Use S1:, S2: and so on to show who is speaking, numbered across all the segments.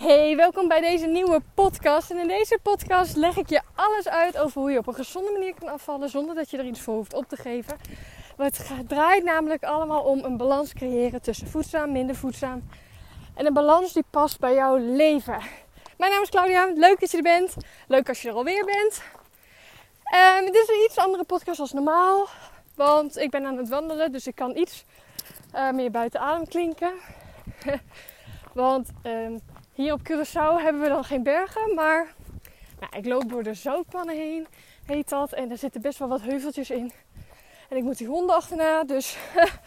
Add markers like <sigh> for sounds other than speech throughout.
S1: Hey, welkom bij deze nieuwe podcast. En in deze podcast leg ik je alles uit over hoe je op een gezonde manier kan afvallen zonder dat je er iets voor hoeft op te geven. het draait namelijk allemaal om een balans creëren tussen voedzaam, minder voedzaam. En een balans die past bij jouw leven. Mijn naam is Claudia, leuk dat je er bent. Leuk als je er alweer bent. Um, dit is een iets andere podcast als normaal. Want ik ben aan het wandelen, dus ik kan iets uh, meer buiten adem klinken. <laughs> want um, hier op Curaçao hebben we dan geen bergen, maar nou, ik loop door de zoutpannen heen, heet dat. En er zitten best wel wat heuveltjes in. En ik moet die honden achterna, dus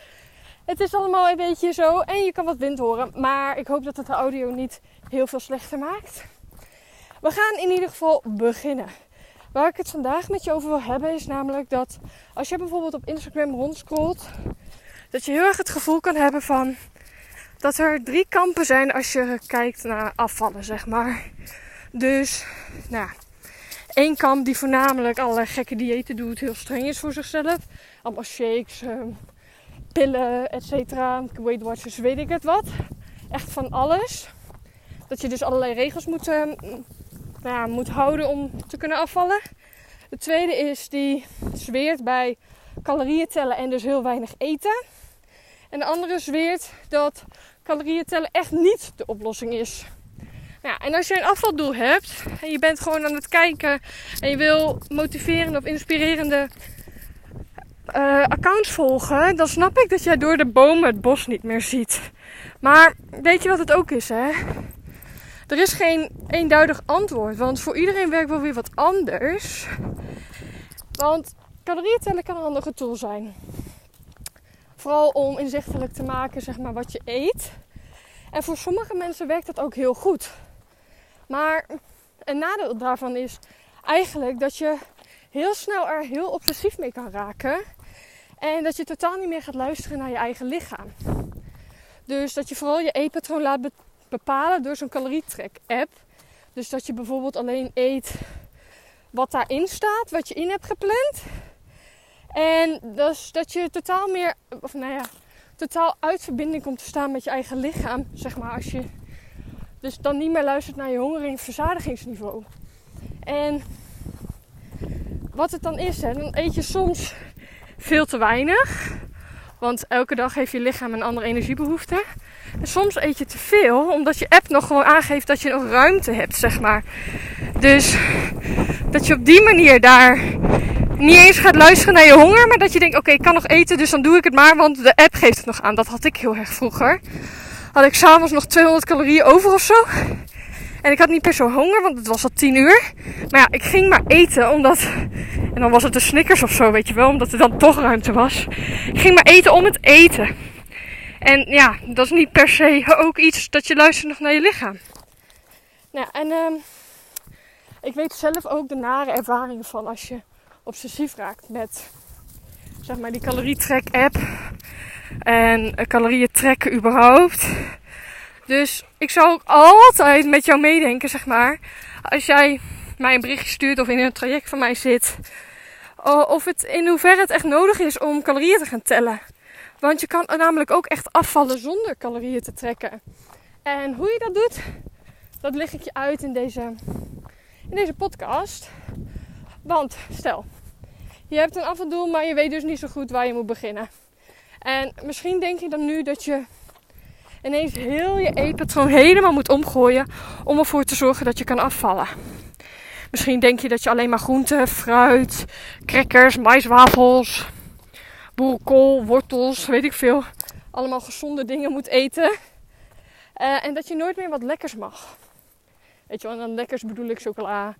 S1: <laughs> het is allemaal een beetje zo. En je kan wat wind horen, maar ik hoop dat het de audio niet heel veel slechter maakt. We gaan in ieder geval beginnen. Waar ik het vandaag met je over wil hebben is namelijk dat als je bijvoorbeeld op Instagram rondscrollt, dat je heel erg het gevoel kan hebben van dat er drie kampen zijn als je kijkt naar afvallen, zeg maar. Dus, nou, één kamp die voornamelijk allerlei gekke diëten doet, heel streng is voor zichzelf. Allemaal shakes, ehm, pillen, et cetera. Weight Watchers, weet ik het wat. Echt van alles. Dat je dus allerlei regels moet, ehm, nou ja, moet houden om te kunnen afvallen. De tweede is die zweert bij calorieën tellen en dus heel weinig eten. En de andere zweert dat calorieën tellen echt niet de oplossing is. Ja, en als je een afvaldoel hebt en je bent gewoon aan het kijken en je wil motiverende of inspirerende uh, accounts volgen, dan snap ik dat jij door de bomen het bos niet meer ziet. Maar weet je wat het ook is, hè? Er is geen eenduidig antwoord, want voor iedereen werkt wel weer wat anders. Want calorieën tellen kan een handige tool zijn. Vooral om inzichtelijk te maken zeg maar, wat je eet. En voor sommige mensen werkt dat ook heel goed. Maar een nadeel daarvan is eigenlijk dat je heel snel er heel obsessief mee kan raken. En dat je totaal niet meer gaat luisteren naar je eigen lichaam. Dus dat je vooral je eetpatroon laat bepalen door zo'n calorietrek app. Dus dat je bijvoorbeeld alleen eet wat daarin staat, wat je in hebt gepland. En dus dat je totaal meer, of nou ja, totaal uit verbinding komt te staan met je eigen lichaam. Zeg maar als je dus dan niet meer luistert naar je honger- en verzadigingsniveau. En wat het dan is, hè, dan eet je soms veel te weinig. Want elke dag heeft je lichaam een andere energiebehoefte. En soms eet je te veel, omdat je app nog gewoon aangeeft dat je nog ruimte hebt, zeg maar. Dus dat je op die manier daar niet eens gaat luisteren naar je honger, maar dat je denkt: oké, ik kan nog eten, dus dan doe ik het maar, want de app geeft het nog aan. Dat had ik heel erg vroeger. Had ik s'avonds nog 200 calorieën over of zo. En ik had niet per se honger, want het was al 10 uur. Maar ja, ik ging maar eten, omdat. En dan was het de Snickers of zo, weet je wel, omdat er dan toch ruimte was. Ik ging maar eten om het eten. En ja, dat is niet per se ook iets dat je luistert nog naar je lichaam. Nou, en um, ik weet zelf ook de nare ervaringen van als je obsessief raakt met zeg maar die calorietrek app en calorieën trekken überhaupt. Dus ik zou ook altijd met jou meedenken, zeg maar. Als jij mij een berichtje stuurt of in een traject van mij zit. Of het in hoeverre het echt nodig is om calorieën te gaan tellen. Want je kan namelijk ook echt afvallen zonder calorieën te trekken. En hoe je dat doet, dat leg ik je uit in deze, in deze podcast. Want stel, je hebt een afvaldoel, maar je weet dus niet zo goed waar je moet beginnen. En misschien denk je dan nu dat je ineens heel je eetpatroon helemaal moet omgooien om ervoor te zorgen dat je kan afvallen. Misschien denk je dat je alleen maar groenten, fruit, crackers, maiswafels, boerenkool, wortels, weet ik veel, allemaal gezonde dingen moet eten. Uh, en dat je nooit meer wat lekkers mag. Weet je wel, en dan lekkers bedoel ik chocola,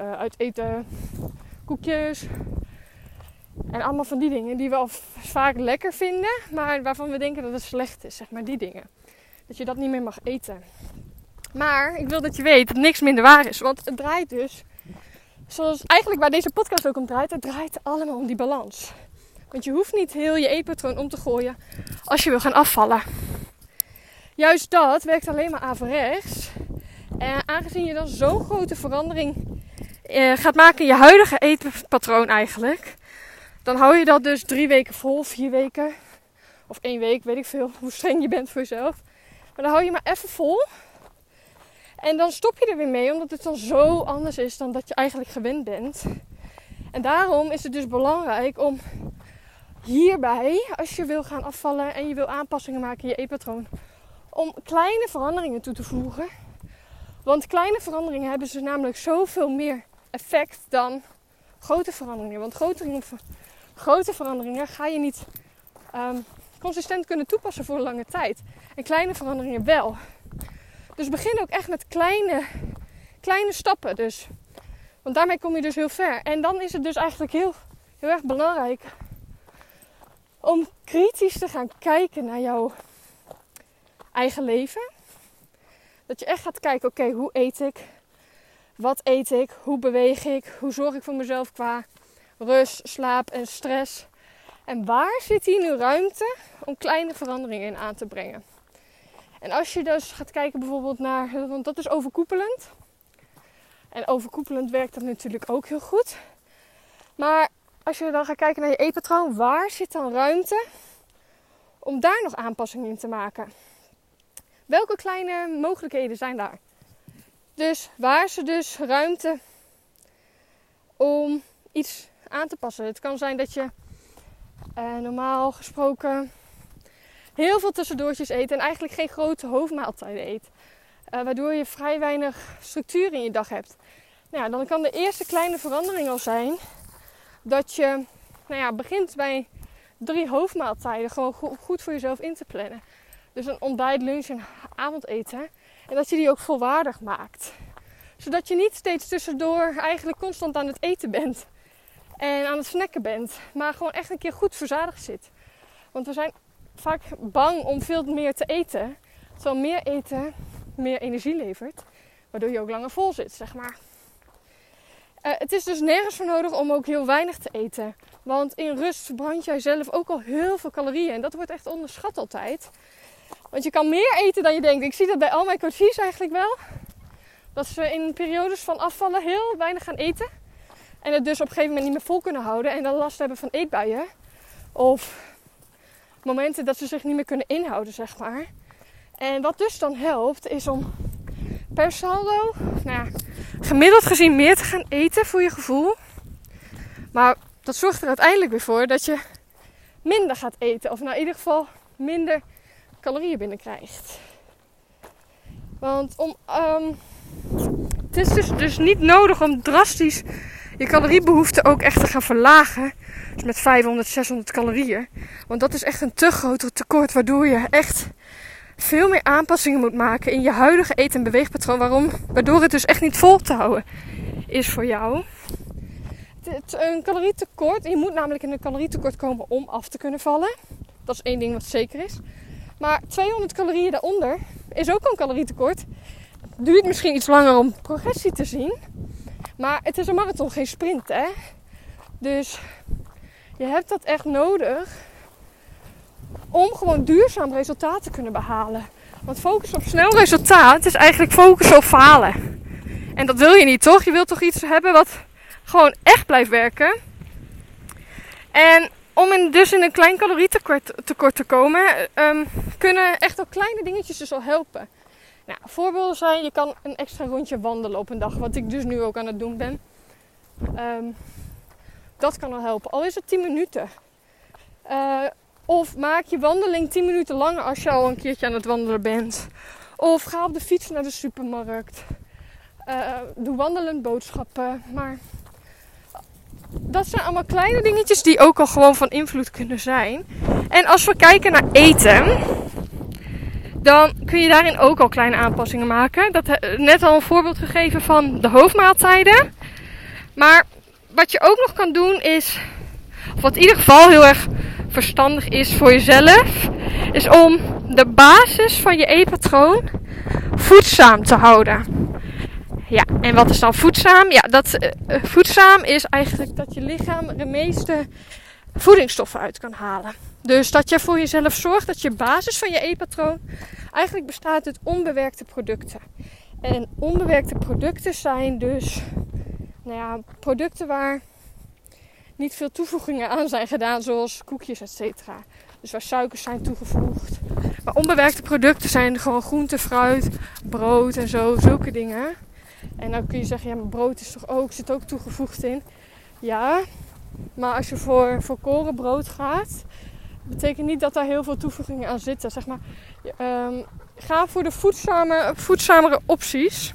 S1: uh, uit eten, koekjes. En allemaal van die dingen die we al vaak lekker vinden, maar waarvan we denken dat het slecht is. Zeg maar die dingen. Dat je dat niet meer mag eten. Maar ik wil dat je weet dat niks minder waar is. Want het draait dus, zoals eigenlijk waar deze podcast ook om draait, het draait allemaal om die balans. Want je hoeft niet heel je eetpatroon om te gooien als je wil gaan afvallen. Juist dat werkt alleen maar averechts. En aangezien je dan zo'n grote verandering eh, gaat maken je huidige eetpatroon eigenlijk, dan hou je dat dus drie weken vol, vier weken of één week, weet ik veel hoe streng je bent voor jezelf. Maar dan hou je maar even vol. En dan stop je er weer mee, omdat het dan zo anders is dan dat je eigenlijk gewend bent. En daarom is het dus belangrijk om hierbij, als je wil gaan afvallen en je wil aanpassingen maken in je eetpatroon, om kleine veranderingen toe te voegen. Want kleine veranderingen hebben ze namelijk zoveel meer effect dan grote veranderingen. Want grote, grote veranderingen ga je niet ehm, consistent kunnen toepassen voor lange tijd. En kleine veranderingen wel. Dus begin ook echt met kleine, kleine stappen. Dus. Want daarmee kom je dus heel ver. En dan is het dus eigenlijk heel, heel erg belangrijk om kritisch te gaan kijken naar jouw eigen leven. Dat je echt gaat kijken, oké, hoe eet ik? Wat eet ik? Hoe beweeg ik? Hoe zorg ik voor mezelf qua rust, slaap en stress? En waar zit hier nu ruimte om kleine veranderingen in aan te brengen? En als je dus gaat kijken bijvoorbeeld naar, want dat is overkoepelend. En overkoepelend werkt dat natuurlijk ook heel goed. Maar als je dan gaat kijken naar je eetpatroon, waar zit dan ruimte om daar nog aanpassingen in te maken? Welke kleine mogelijkheden zijn daar? Dus waar er dus ruimte om iets aan te passen? Het kan zijn dat je uh, normaal gesproken heel veel tussendoortjes eet en eigenlijk geen grote hoofdmaaltijden eet. Uh, waardoor je vrij weinig structuur in je dag hebt. Nou ja, dan kan de eerste kleine verandering al zijn dat je nou ja, begint bij drie hoofdmaaltijden gewoon goed voor jezelf in te plannen. Dus een ontbijt, lunch en avondeten. En dat je die ook volwaardig maakt. Zodat je niet steeds tussendoor eigenlijk constant aan het eten bent. En aan het snacken bent. Maar gewoon echt een keer goed verzadigd zit. Want we zijn vaak bang om veel meer te eten. Terwijl meer eten meer energie levert. Waardoor je ook langer vol zit, zeg maar. Uh, het is dus nergens voor nodig om ook heel weinig te eten. Want in rust verbrand jij zelf ook al heel veel calorieën. En dat wordt echt onderschat altijd. Want je kan meer eten dan je denkt. Ik zie dat bij al mijn coaches eigenlijk wel. Dat ze in periodes van afvallen heel weinig gaan eten. En het dus op een gegeven moment niet meer vol kunnen houden. En dan last hebben van eetbuien. Of momenten dat ze zich niet meer kunnen inhouden, zeg maar. En wat dus dan helpt, is om per saldo, nou ja, gemiddeld gezien meer te gaan eten voor je gevoel. Maar dat zorgt er uiteindelijk weer voor dat je minder gaat eten. Of nou in ieder geval minder calorieën binnenkrijgt. Want om, um, het is dus, dus niet nodig om drastisch je caloriebehoefte ook echt te gaan verlagen. Dus met 500, 600 calorieën. Want dat is echt een te groot tekort. Waardoor je echt veel meer aanpassingen moet maken in je huidige eten- en beweegpatroon. Waarom? Waardoor het dus echt niet vol te houden is voor jou. Een calorietekort. Je moet namelijk in een calorietekort komen om af te kunnen vallen. Dat is één ding wat zeker is. Maar 200 calorieën daaronder is ook een calorietekort. Duurt misschien iets langer om progressie te zien. Maar het is een marathon, geen sprint, hè? Dus je hebt dat echt nodig om gewoon duurzaam resultaat te kunnen behalen. Want focus op snel resultaat is eigenlijk focus op falen. En dat wil je niet, toch? Je wilt toch iets hebben wat gewoon echt blijft werken. En om in, dus in een klein calorietekort tekort te komen, um, kunnen echt ook kleine dingetjes dus al helpen. Nou, voorbeelden zijn, je kan een extra rondje wandelen op een dag, wat ik dus nu ook aan het doen ben. Um, dat kan al helpen, al is het 10 minuten. Uh, of maak je wandeling 10 minuten langer als je al een keertje aan het wandelen bent. Of ga op de fiets naar de supermarkt. Uh, doe wandelend boodschappen. Maar dat zijn allemaal kleine dingetjes die ook al gewoon van invloed kunnen zijn. En als we kijken naar eten, dan kun je daarin ook al kleine aanpassingen maken. Dat net al een voorbeeld gegeven van de hoofdmaaltijden. Maar wat je ook nog kan doen is, of wat in ieder geval heel erg verstandig is voor jezelf, is om de basis van je eetpatroon voedzaam te houden. Ja, en wat is dan voedzaam? Ja, dat uh, voedzaam is eigenlijk dat je lichaam de meeste voedingsstoffen uit kan halen. Dus dat je voor jezelf zorgt dat je basis van je eetpatroon eigenlijk bestaat uit onbewerkte producten. En onbewerkte producten zijn dus nou ja, producten waar niet veel toevoegingen aan zijn gedaan, zoals koekjes, et cetera. Dus waar suikers zijn toegevoegd, Maar onbewerkte producten zijn gewoon groente, fruit, brood en zo, zulke dingen. En dan kun je zeggen, ja, maar brood is toch ook, zit ook toegevoegd in. Ja, maar als je voor, voor korenbrood gaat, betekent niet dat daar heel veel toevoegingen aan zitten. Zeg maar, um, ga voor de voedzame, voedzamere opties.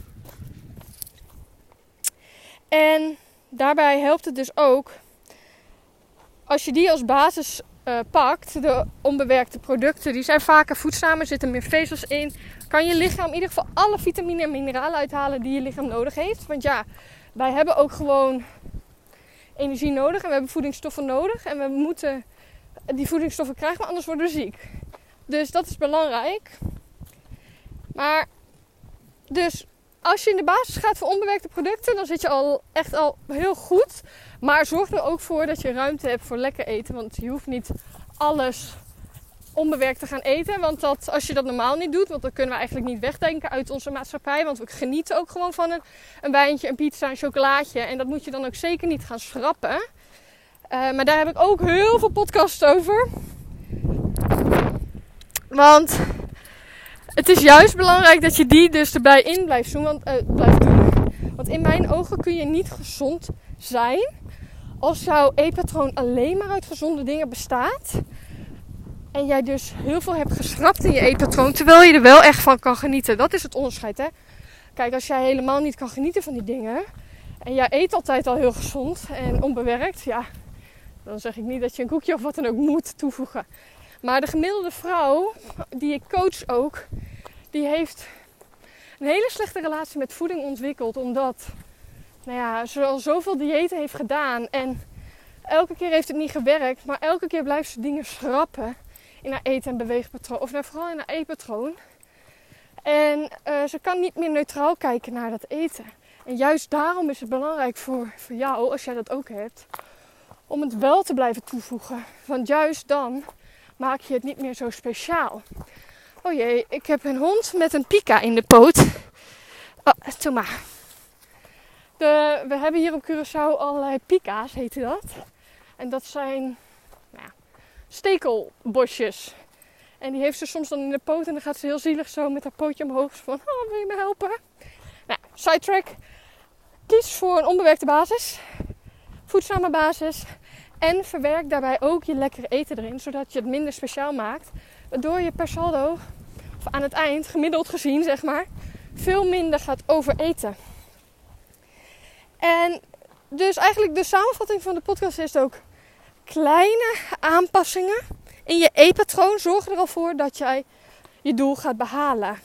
S1: En daarbij helpt het dus ook als je die als basis uh, pakt, de onbewerkte producten, die zijn vaker voedzamer, zitten meer vezels in. Kan je lichaam in ieder geval alle vitamine en mineralen uithalen die je lichaam nodig heeft. Want ja, wij hebben ook gewoon energie nodig en we hebben voedingsstoffen nodig. En we moeten die voedingsstoffen krijgen, maar anders worden we ziek. Dus dat is belangrijk. Maar dus als je in de basis gaat voor onbewerkte producten, dan zit je al echt al heel goed. Maar zorg er ook voor dat je ruimte hebt voor lekker eten. Want je hoeft niet alles onbewerkt te gaan eten. Want dat, als je dat normaal niet doet, want dan kunnen we eigenlijk niet wegdenken uit onze maatschappij. Want we genieten ook gewoon van een, een wijntje, een pizza, een chocolaatje. En dat moet je dan ook zeker niet gaan schrappen. Uh, maar daar heb ik ook heel veel podcasts over. Want het is juist belangrijk dat je die dus erbij in blijft doen. Want, uh, blijft doen. want in mijn ogen kun je niet gezond zijn als jouw eetpatroon alleen maar uit gezonde dingen bestaat. En jij dus heel veel hebt geschrapt in je eetpatroon. Terwijl je er wel echt van kan genieten. Dat is het onderscheid hè. Kijk, als jij helemaal niet kan genieten van die dingen. En jij eet altijd al heel gezond en onbewerkt. Ja, dan zeg ik niet dat je een koekje of wat dan ook moet toevoegen. Maar de gemiddelde vrouw, die ik coach ook, die heeft een hele slechte relatie met voeding ontwikkeld. Omdat nou ja, ze al zoveel diëten heeft gedaan. En elke keer heeft het niet gewerkt. Maar elke keer blijft ze dingen schrappen in haar eten- en beweegpatroon. Of nou, vooral in haar eetpatroon. En uh, ze kan niet meer neutraal kijken naar dat eten. En juist daarom is het belangrijk voor, voor jou, als jij dat ook hebt, om het wel te blijven toevoegen. Want juist dan maak je het niet meer zo speciaal. Oh jee, ik heb een hond met een pika in de poot. Oh. De, we hebben hier op Curaçao allerlei pika's, heet dat. En dat zijn stekelbosjes. En die heeft ze soms dan in de poot en dan gaat ze heel zielig zo met haar pootje omhoog. Van, oh, wil je me helpen? Nou, sidetrack. Kies voor een onbewerkte basis. Voedzame basis. En verwerk daarbij ook je lekkere eten erin, zodat je het minder speciaal maakt. Waardoor je per saldo, of aan het eind, gemiddeld gezien zeg maar, veel minder gaat overeten. En dus eigenlijk de samenvatting van de podcast is ook kleine aanpassingen in je eetpatroon zorgen er al voor dat jij je doel gaat behalen.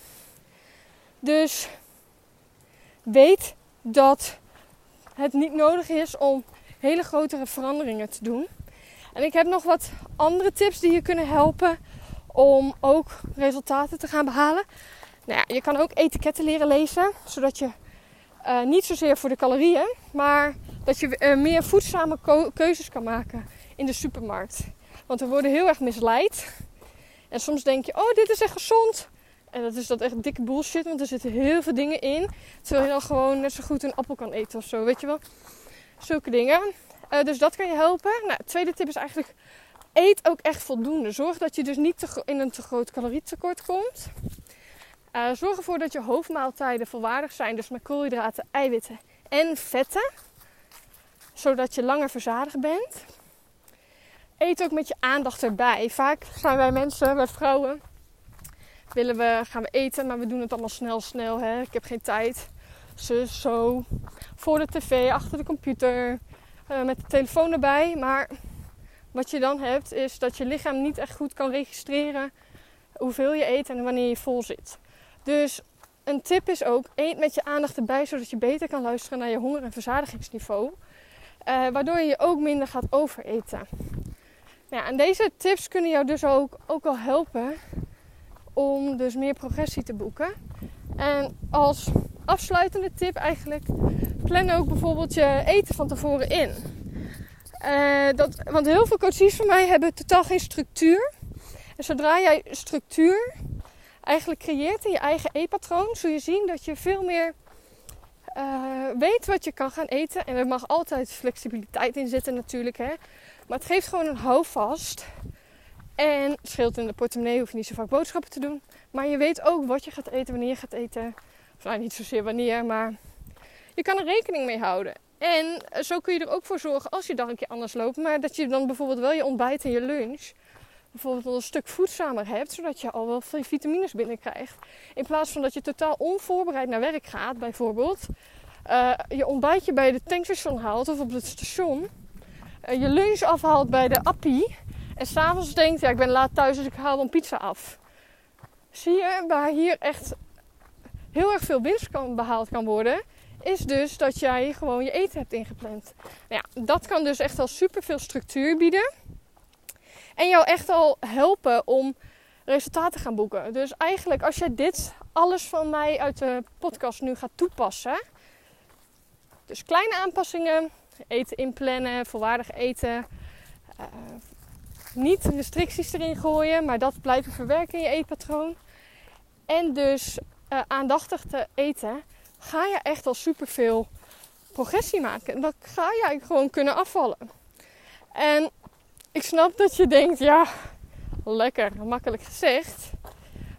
S1: Dus weet dat het niet nodig is om hele grotere veranderingen te doen. En ik heb nog wat andere tips die je kunnen helpen om ook resultaten te gaan behalen. Nou ja, je kan ook etiketten leren lezen, zodat je uh, niet zozeer voor de calorieën, maar dat je uh, meer voedzame keuzes kan maken in de supermarkt. Want we worden heel erg misleid. En soms denk je, oh, dit is echt gezond. En dat is dat echt dikke bullshit, want er zitten heel veel dingen in. Terwijl je dan gewoon net zo goed een appel kan eten of zo, weet je wel. Zulke dingen. Uh, dus dat kan je helpen. Nou, tweede tip is eigenlijk, eet ook echt voldoende. Zorg dat je dus niet in een te groot calorietekort komt. Uh, zorg ervoor dat je hoofdmaaltijden volwaardig zijn. Dus met koolhydraten, eiwitten en vetten. Zodat je langer verzadigd bent. Eet ook met je aandacht erbij. Vaak zijn wij mensen, wij vrouwen, willen we, gaan we eten, maar we doen het allemaal snel, snel. Hè? Ik heb geen tijd. Zo, zo. Voor de tv, achter de computer, uh, met de telefoon erbij. Maar wat je dan hebt, is dat je lichaam niet echt goed kan registreren hoeveel je eet en wanneer je vol zit. Dus een tip is ook: eet met je aandacht erbij, zodat je beter kan luisteren naar je honger- en verzadigingsniveau. Uh, waardoor je ook minder gaat overeten. Nou, en deze tips kunnen jou dus ook, ook al helpen om dus meer progressie te boeken. En als afsluitende tip eigenlijk, plan ook bijvoorbeeld je eten van tevoren in. Uh, dat, want heel veel coaches van mij hebben totaal geen structuur. En zodra jij structuur eigenlijk creëert in je eigen eetpatroon, zul je zien dat je veel meer uh, weet wat je kan gaan eten. En er mag altijd flexibiliteit in zitten natuurlijk. Hè? Maar het geeft gewoon een houvast En het scheelt in de portemonnee, hoef je niet zo vaak boodschappen te doen. Maar je weet ook wat je gaat eten, wanneer je gaat eten. Of nou, niet zozeer wanneer, maar je kan er rekening mee houden. En zo kun je er ook voor zorgen als je dag een keer anders loopt. Maar dat je dan bijvoorbeeld wel je ontbijt en je lunch bijvoorbeeld wel een stuk voedzamer hebt. Zodat je al wel veel vitamines binnenkrijgt. In plaats van dat je totaal onvoorbereid naar werk gaat bijvoorbeeld. Uh, je ontbijtje bij de tankstation haalt of op het station. Uh, je lunch afhaalt bij de appie. En s'avonds denkt, ja ik ben laat thuis dus ik haal dan pizza af. Zie je waar hier echt heel erg veel winst kan, behaald kan worden is dus dat jij gewoon je eten hebt ingepland. Nou ja, dat kan dus echt al super veel structuur bieden. En jou echt al helpen om resultaten te gaan boeken. Dus eigenlijk als jij dit alles van mij uit de podcast nu gaat toepassen. Dus kleine aanpassingen. Eten inplannen, volwaardig eten. Uh, niet restricties erin gooien, maar dat blijven verwerken in je eetpatroon. En dus uh, aandachtig te eten ga je echt al superveel progressie maken. En dan ga je gewoon kunnen afvallen. En ik snap dat je denkt, ja, lekker, makkelijk gezegd.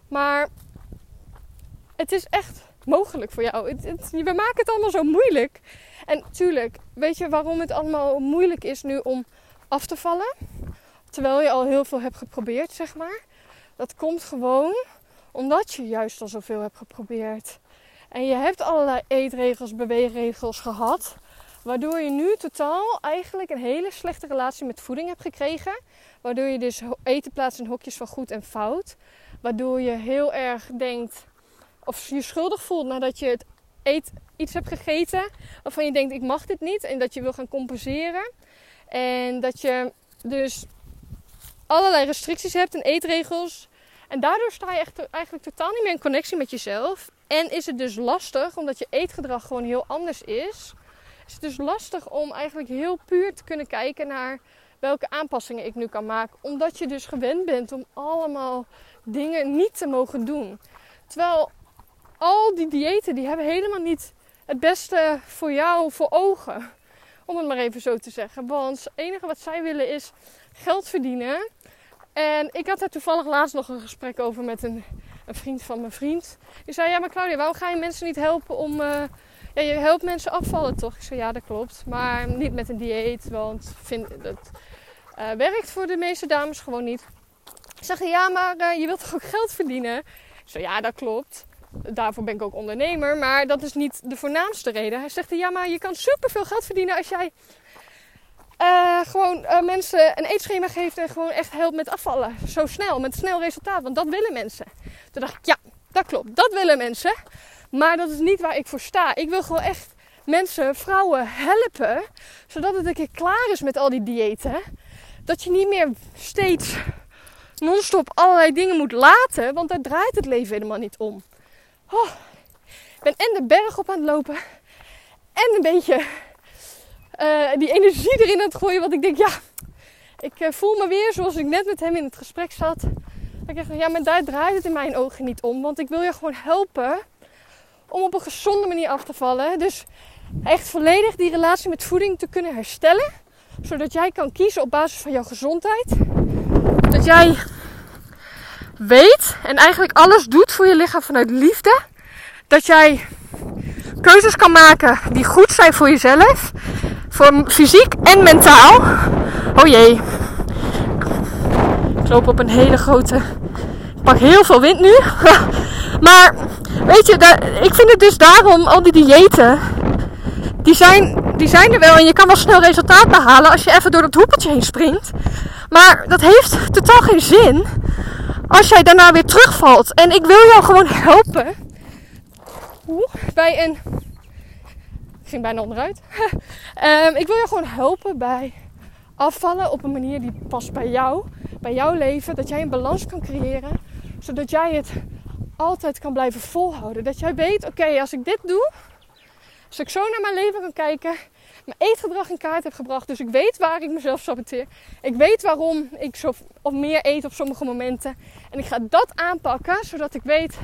S1: Maar het is echt mogelijk voor jou. Het, we maken het allemaal zo moeilijk. En tuurlijk, weet je waarom het allemaal moeilijk is nu om af te vallen? Terwijl je al heel veel hebt geprobeerd, zeg maar. Dat komt gewoon omdat je juist al zoveel hebt geprobeerd. En je hebt allerlei eetregels, beweegregels gehad. Waardoor je nu totaal eigenlijk een hele slechte relatie met voeding hebt gekregen. Waardoor je dus eten plaatst in hokjes van goed en fout. Waardoor je heel erg denkt of je schuldig voelt nadat je het iets hebt gegeten. Waarvan je denkt ik mag dit niet. En dat je wil gaan compenseren. En dat je dus allerlei restricties hebt en eetregels. En daardoor sta je echt, eigenlijk totaal niet meer in connectie met jezelf. En is het dus lastig, omdat je eetgedrag gewoon heel anders is, is het dus lastig om eigenlijk heel puur te kunnen kijken naar welke aanpassingen ik nu kan maken. Omdat je dus gewend bent om allemaal dingen niet te mogen doen. Terwijl al die diëten, die hebben helemaal niet het beste voor jou voor ogen. Om het maar even zo te zeggen. Want het enige wat zij willen is geld verdienen. En ik had daar toevallig laatst nog een gesprek over met een een vriend van mijn vriend. Die zei, ja maar Claudia, waarom ga je mensen niet helpen om... Uh, ja, je helpt mensen afvallen toch? Ik zei, ja dat klopt. Maar niet met een dieet, want vind, dat uh, werkt voor de meeste dames gewoon niet. Ik zeg, ja maar uh, je wilt toch ook geld verdienen? Ik zei, ja dat klopt. Daarvoor ben ik ook ondernemer, maar dat is niet de voornaamste reden. Hij zegt, ja maar je kan superveel geld verdienen als jij uh, gewoon uh, mensen een eetschema geeft en gewoon echt helpt met afvallen. Zo snel, met snel resultaat. Want dat willen mensen. Toen dacht ik, ja, dat klopt. Dat willen mensen. Maar dat is niet waar ik voor sta. Ik wil gewoon echt mensen, vrouwen helpen. Zodat het een keer klaar is met al die diëten. Dat je niet meer steeds non-stop allerlei dingen moet laten. Want daar draait het leven helemaal niet om. Oh, ik ben en de berg op aan het lopen. En een beetje uh, die energie erin aan het gooien. Want ik denk, ja, ik uh, voel me weer zoals ik net met hem in het gesprek zat. Ik dacht, ja, maar daar draait het in mijn ogen niet om. Want ik wil je gewoon helpen om op een gezonde manier af te vallen. Dus echt volledig die relatie met voeding te kunnen herstellen. Zodat jij kan kiezen op basis van jouw gezondheid. Dat jij weet en eigenlijk alles doet voor je lichaam vanuit liefde. Dat jij keuzes kan maken die goed zijn voor jezelf. Voor fysiek en mentaal. Oh jee. Ik loop op een hele grote. Ik pak heel veel wind nu. <laughs> maar weet je, ik vind het dus daarom, al die diëten. Die zijn, die zijn er wel en je kan wel snel resultaat behalen als je even door dat hoepeltje heen springt. Maar dat heeft totaal geen zin als jij daarna weer terugvalt. En ik wil jou gewoon helpen bij een ging bijna onderuit. um, <laughs> ik wil je gewoon helpen bij afvallen op een manier die past bij jou, bij jouw leven. Dat jij een balans kan creëren, zodat jij het altijd kan blijven volhouden. Dat jij weet, oké, als ik dit doe, als ik zo naar mijn leven kan kijken, mijn eetgedrag in kaart heb gebracht, dus ik weet waar ik mezelf saboteer. Ik weet waarom ik zo of meer eet op sommige momenten. En ik ga dat aanpakken, zodat ik weet,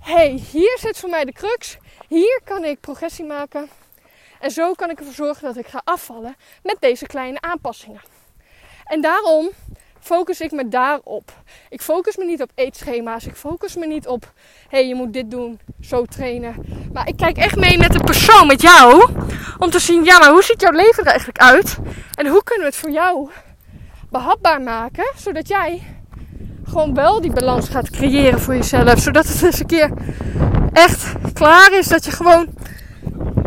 S1: hey, hier zit voor mij de crux. Hier kan ik progressie maken. En zo kan ik ervoor zorgen dat ik ga afvallen met deze kleine aanpassingen. En daarom focus ik me daarop. Ik focus me niet op eetschema's. Ik focus me niet op, hé, hey, je moet dit doen, zo trainen. Maar ik kijk echt mee met de persoon, met jou. Om te zien, ja, maar hoe ziet jouw leven er eigenlijk uit? En hoe kunnen we het voor jou behapbaar maken? Zodat jij gewoon wel die balans gaat creëren voor jezelf. Zodat het eens een keer echt klaar is. Dat je gewoon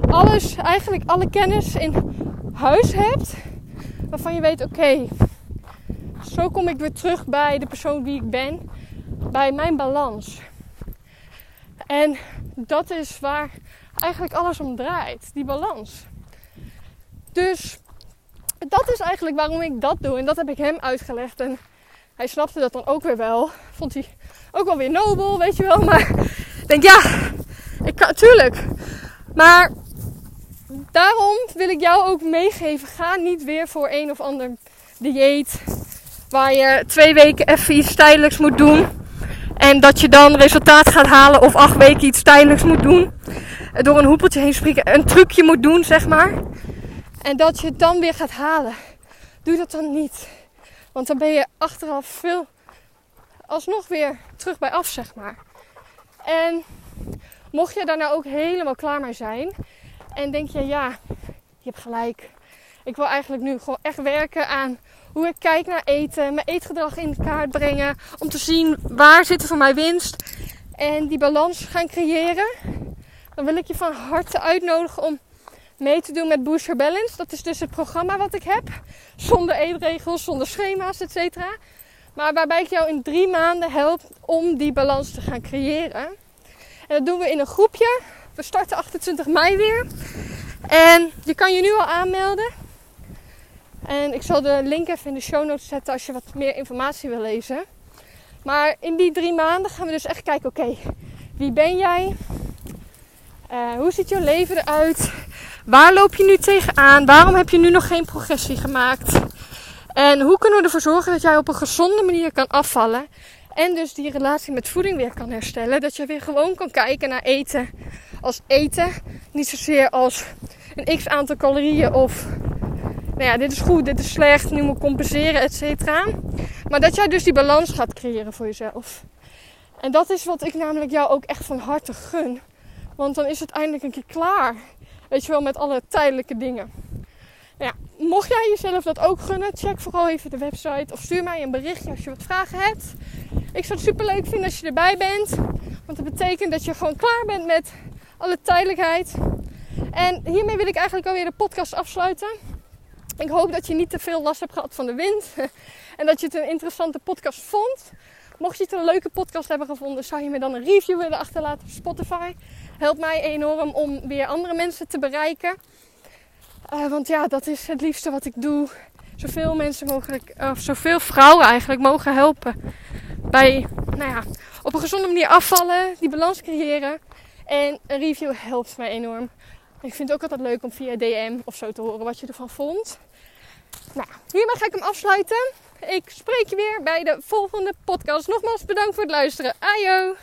S1: alles, eigenlijk alle kennis in huis hebt. Waarvan je weet, oké, zo kom ik weer terug bij de persoon wie ik ben. Bij mijn balans. En dat is waar eigenlijk alles om draait. Die balans. Dus dat is eigenlijk waarom ik dat doe. En dat heb ik hem uitgelegd. En hij snapte dat dan ook weer wel. Vond hij ook wel weer nobel, weet je wel. Maar ik denk, ja, ik kan, tuurlijk. Maar daarom wil ik jou ook meegeven. Ga niet weer voor een of ander dieet. Waar je twee weken even iets tijdelijks moet doen. En dat je dan resultaat gaat halen. Of acht weken iets tijdelijks moet doen. Door een hoepeltje heen springen. Een trucje moet doen, zeg maar. En dat je het dan weer gaat halen. Doe dat dan niet. Want dan ben je achteraf veel alsnog weer terug bij af, zeg maar. En mocht je daar nou ook helemaal klaar mee zijn. En denk je, ja, je hebt gelijk. Ik wil eigenlijk nu gewoon echt werken aan hoe ik kijk naar eten. Mijn eetgedrag in kaart brengen. Om te zien waar zit er voor mij winst. En die balans gaan creëren. Dan wil ik je van harte uitnodigen om mee te doen met Boost Your Balance. Dat is dus het programma wat ik heb. Zonder eetregels, zonder schema's, etc. Maar waarbij ik jou in drie maanden help om die balans te gaan creëren. En dat doen we in een groepje. We starten 28 mei weer. En je kan je nu al aanmelden. En ik zal de link even in de show notes zetten als je wat meer informatie wil lezen. Maar in die drie maanden gaan we dus echt kijken: oké, wie ben jij? Uh, hoe ziet jouw leven eruit? Waar loop je nu tegenaan? Waarom heb je nu nog geen progressie gemaakt? En hoe kunnen we ervoor zorgen dat jij op een gezonde manier kan afvallen? En dus die relatie met voeding weer kan herstellen. Dat je weer gewoon kan kijken naar eten als eten. Niet zozeer als een x aantal calorieën of nou ja, dit is goed, dit is slecht, nu moet compenseren, et cetera. Maar dat jij dus die balans gaat creëren voor jezelf. En dat is wat ik namelijk jou ook echt van harte gun. Want dan is het eindelijk een keer klaar. Weet je wel, met alle tijdelijke dingen. Nou ja, mocht jij jezelf dat ook gunnen, check vooral even de website of stuur mij een berichtje als je wat vragen hebt. Ik zou het super leuk vinden als je erbij bent. Want dat betekent dat je gewoon klaar bent met alle tijdelijkheid. En hiermee wil ik eigenlijk alweer de podcast afsluiten. Ik hoop dat je niet te veel last hebt gehad van de wind. <laughs> en dat je het een interessante podcast vond. Mocht je het een leuke podcast hebben gevonden, zou je me dan een review willen achterlaten op Spotify. Helpt mij enorm om weer andere mensen te bereiken. Uh, want ja, dat is het liefste wat ik doe. Zoveel mensen mogelijk, of zoveel vrouwen eigenlijk mogen helpen. Bij, nou ja, op een gezonde manier afvallen, die balans creëren. En een review helpt mij enorm. Ik vind het ook altijd leuk om via DM of zo te horen wat je ervan vond. Nou, hiermee ga ik hem afsluiten. Ik spreek je weer bij de volgende podcast. Nogmaals bedankt voor het luisteren. Ajo!